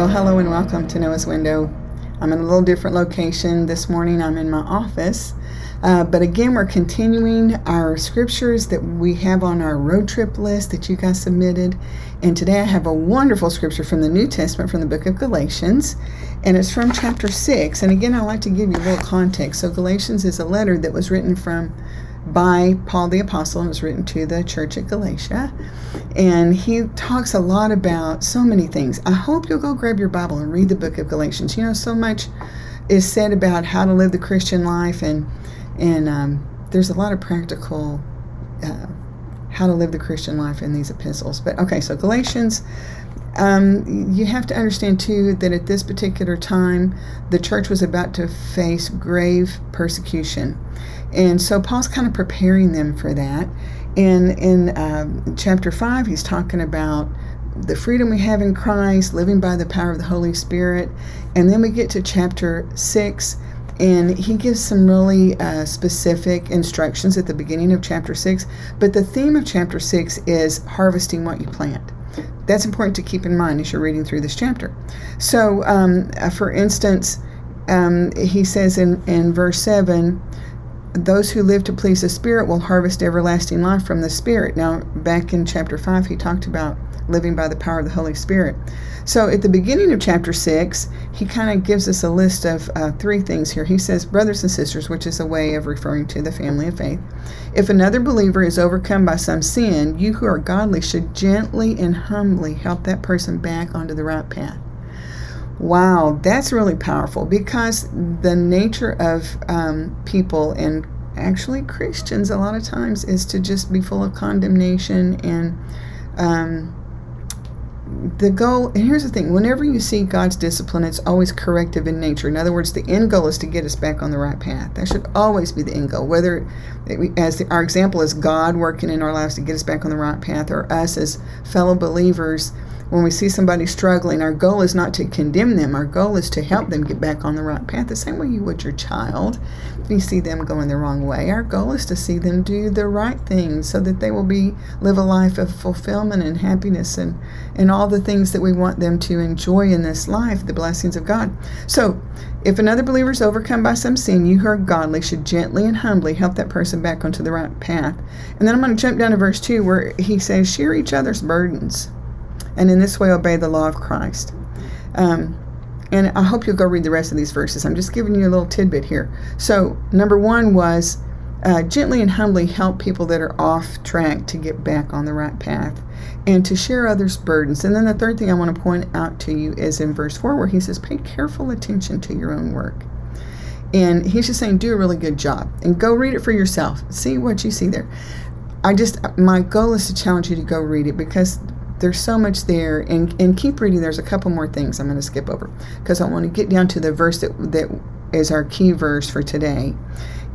Well, hello and welcome to Noah's Window. I'm in a little different location this morning. I'm in my office. Uh, but again, we're continuing our scriptures that we have on our road trip list that you guys submitted. And today I have a wonderful scripture from the New Testament from the book of Galatians. And it's from chapter 6. And again, I like to give you a little context. So, Galatians is a letter that was written from by Paul the Apostle and was written to the church at Galatia. And he talks a lot about so many things. I hope you'll go grab your Bible and read the book of Galatians. You know, so much is said about how to live the Christian life, and and um, there's a lot of practical uh, how to live the Christian life in these epistles. But okay, so Galatians. Um, you have to understand too that at this particular time, the church was about to face grave persecution. And so Paul's kind of preparing them for that. And in um, chapter 5, he's talking about the freedom we have in Christ, living by the power of the Holy Spirit. And then we get to chapter 6, and he gives some really uh, specific instructions at the beginning of chapter 6. But the theme of chapter 6 is harvesting what you plant. That's important to keep in mind as you're reading through this chapter. So, um, uh, for instance, um, he says in, in verse 7 those who live to please the Spirit will harvest everlasting life from the Spirit. Now, back in chapter 5, he talked about living by the power of the Holy Spirit. So, at the beginning of chapter 6, he kind of gives us a list of uh, three things here. He says, Brothers and sisters, which is a way of referring to the family of faith. If another believer is overcome by some sin, you who are godly should gently and humbly help that person back onto the right path. Wow, that's really powerful because the nature of um, people and actually Christians a lot of times is to just be full of condemnation and um, the goal. And here's the thing: whenever you see God's discipline, it's always corrective in nature. In other words, the end goal is to get us back on the right path. That should always be the end goal. Whether, as the, our example is God working in our lives to get us back on the right path, or us as fellow believers when we see somebody struggling, our goal is not to condemn them. Our goal is to help them get back on the right path, the same way you would your child. If you see them going the wrong way, our goal is to see them do the right things so that they will be live a life of fulfillment and happiness and, and all the things that we want them to enjoy in this life, the blessings of God. So if another believer is overcome by some sin, you who are godly should gently and humbly help that person back onto the right path. And then I'm going to jump down to verse 2 where he says, Share each other's burdens and in this way obey the law of Christ. Um, and I hope you'll go read the rest of these verses. I'm just giving you a little tidbit here. So, number one was uh, gently and humbly help people that are off track to get back on the right path and to share others' burdens. And then the third thing I want to point out to you is in verse 4 where he says, Pay careful attention to your own work. And he's just saying, Do a really good job and go read it for yourself. See what you see there. I just, my goal is to challenge you to go read it because there's so much there and and keep reading there's a couple more things i'm going to skip over because i want to get down to the verse that that is our key verse for today.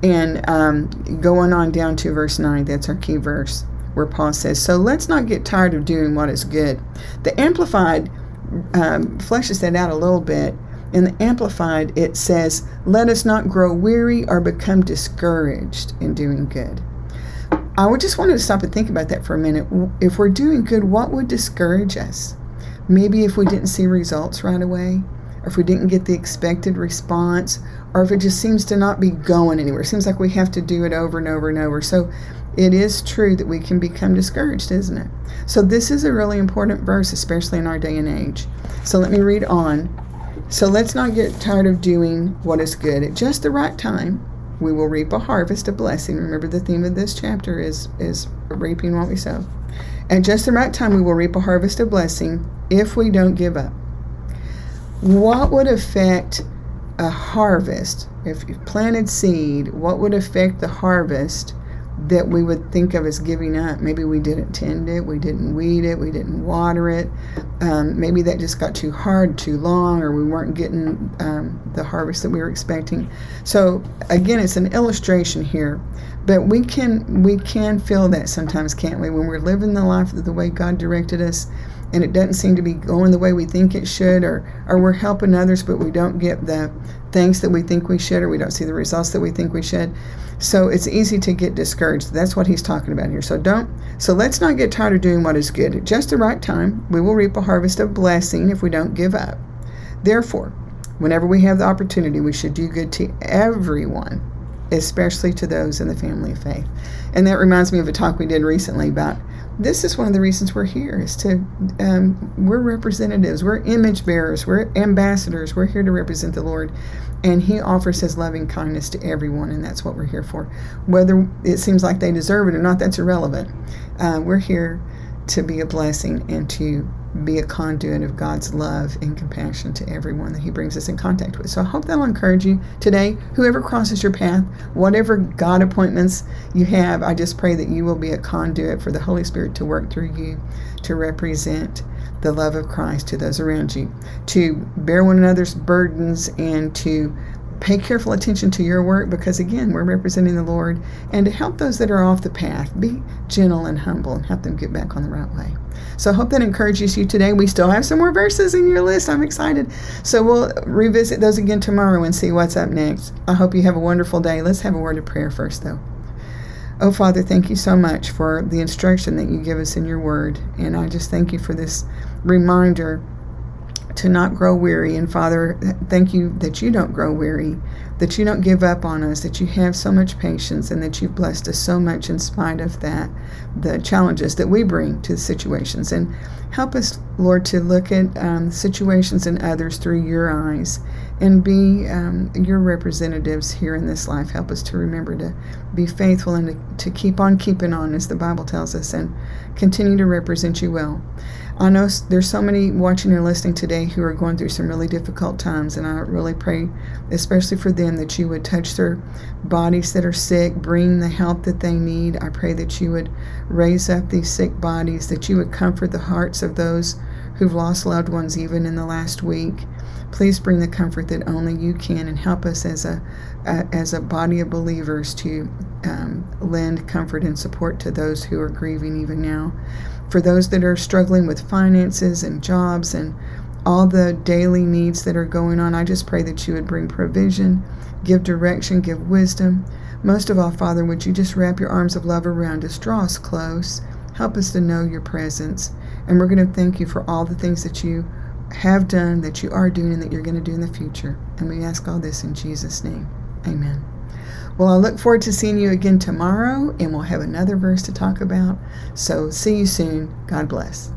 And um, going on down to verse 9 that's our key verse where paul says so let's not get tired of doing what is good. The amplified um, fleshes that out a little bit. In the amplified it says let us not grow weary or become discouraged in doing good I would just wanted to stop and think about that for a minute. If we're doing good, what would discourage us? Maybe if we didn't see results right away, or if we didn't get the expected response, or if it just seems to not be going anywhere. It seems like we have to do it over and over and over. So it is true that we can become discouraged, isn't it? So this is a really important verse, especially in our day and age. So let me read on. So let's not get tired of doing what is good at just the right time we will reap a harvest of blessing. Remember the theme of this chapter is is reaping what we sow. At just the right time we will reap a harvest of blessing if we don't give up. What would affect a harvest if you planted seed? What would affect the harvest that we would think of as giving up. Maybe we didn't tend it, we didn't weed it, we didn't water it. Um, maybe that just got too hard, too long, or we weren't getting um, the harvest that we were expecting. So again, it's an illustration here, but we can we can feel that sometimes, can't we? When we're living the life the way God directed us, and it doesn't seem to be going the way we think it should, or or we're helping others, but we don't get the things that we think we should, or we don't see the results that we think we should so it's easy to get discouraged. That's what he's talking about here. So don't so let's not get tired of doing what is good. At just the right time, we will reap a harvest of blessing if we don't give up. Therefore, whenever we have the opportunity, we should do good to everyone, especially to those in the family of faith. And that reminds me of a talk we did recently about this is one of the reasons we're here is to um, we're representatives we're image bearers we're ambassadors we're here to represent the lord. And he offers his loving kindness to everyone and that's what we're here for. Whether it seems like they deserve it or not that's irrelevant. Uh, we're here to be a blessing and to be a conduit of God's love and compassion to everyone that He brings us in contact with. So I hope that'll encourage you today. Whoever crosses your path, whatever God appointments you have, I just pray that you will be a conduit for the Holy Spirit to work through you to represent the love of Christ to those around you, to bear one another's burdens and to pay careful attention to your work because again we're representing the lord. And to help those that are off the path be gentle and humble and help them get back on the right way. So i hope that encourages you today. We still have some more verses in your list. I'm excited. So we'll revisit those again tomorrow and see what's up next. I hope you have a wonderful day. Let's have a word of prayer first though. Oh, Father, thank you so much for the instruction that you give us in your word. And I just thank you for this reminder to not grow weary. And Father, thank you that you don't grow weary, that you don't give up on us, that you have so much patience, and that you've blessed us so much in spite of that, the challenges that we bring to the situations. And help us, Lord, to look at um, situations and others through your eyes and be um, your representatives here in this life. Help us to remember to be faithful and to, to keep on keeping on, as the Bible tells us, and continue to represent you well. I know there's so many watching or listening today who are going through some really difficult times, and I really pray, especially for them, that you would touch their bodies that are sick, bring the help that they need. I pray that you would raise up these sick bodies, that you would comfort the hearts of those who've lost loved ones even in the last week. Please bring the comfort that only you can, and help us as a, a as a body of believers to um, lend comfort and support to those who are grieving even now for those that are struggling with finances and jobs and all the daily needs that are going on. I just pray that you would bring provision, give direction, give wisdom. Most of all, Father, would you just wrap your arms of love around us, draw us close, help us to know your presence. And we're going to thank you for all the things that you have done, that you are doing, and that you're going to do in the future. And we ask all this in Jesus' name. Amen. Well, I look forward to seeing you again tomorrow, and we'll have another verse to talk about. So, see you soon. God bless.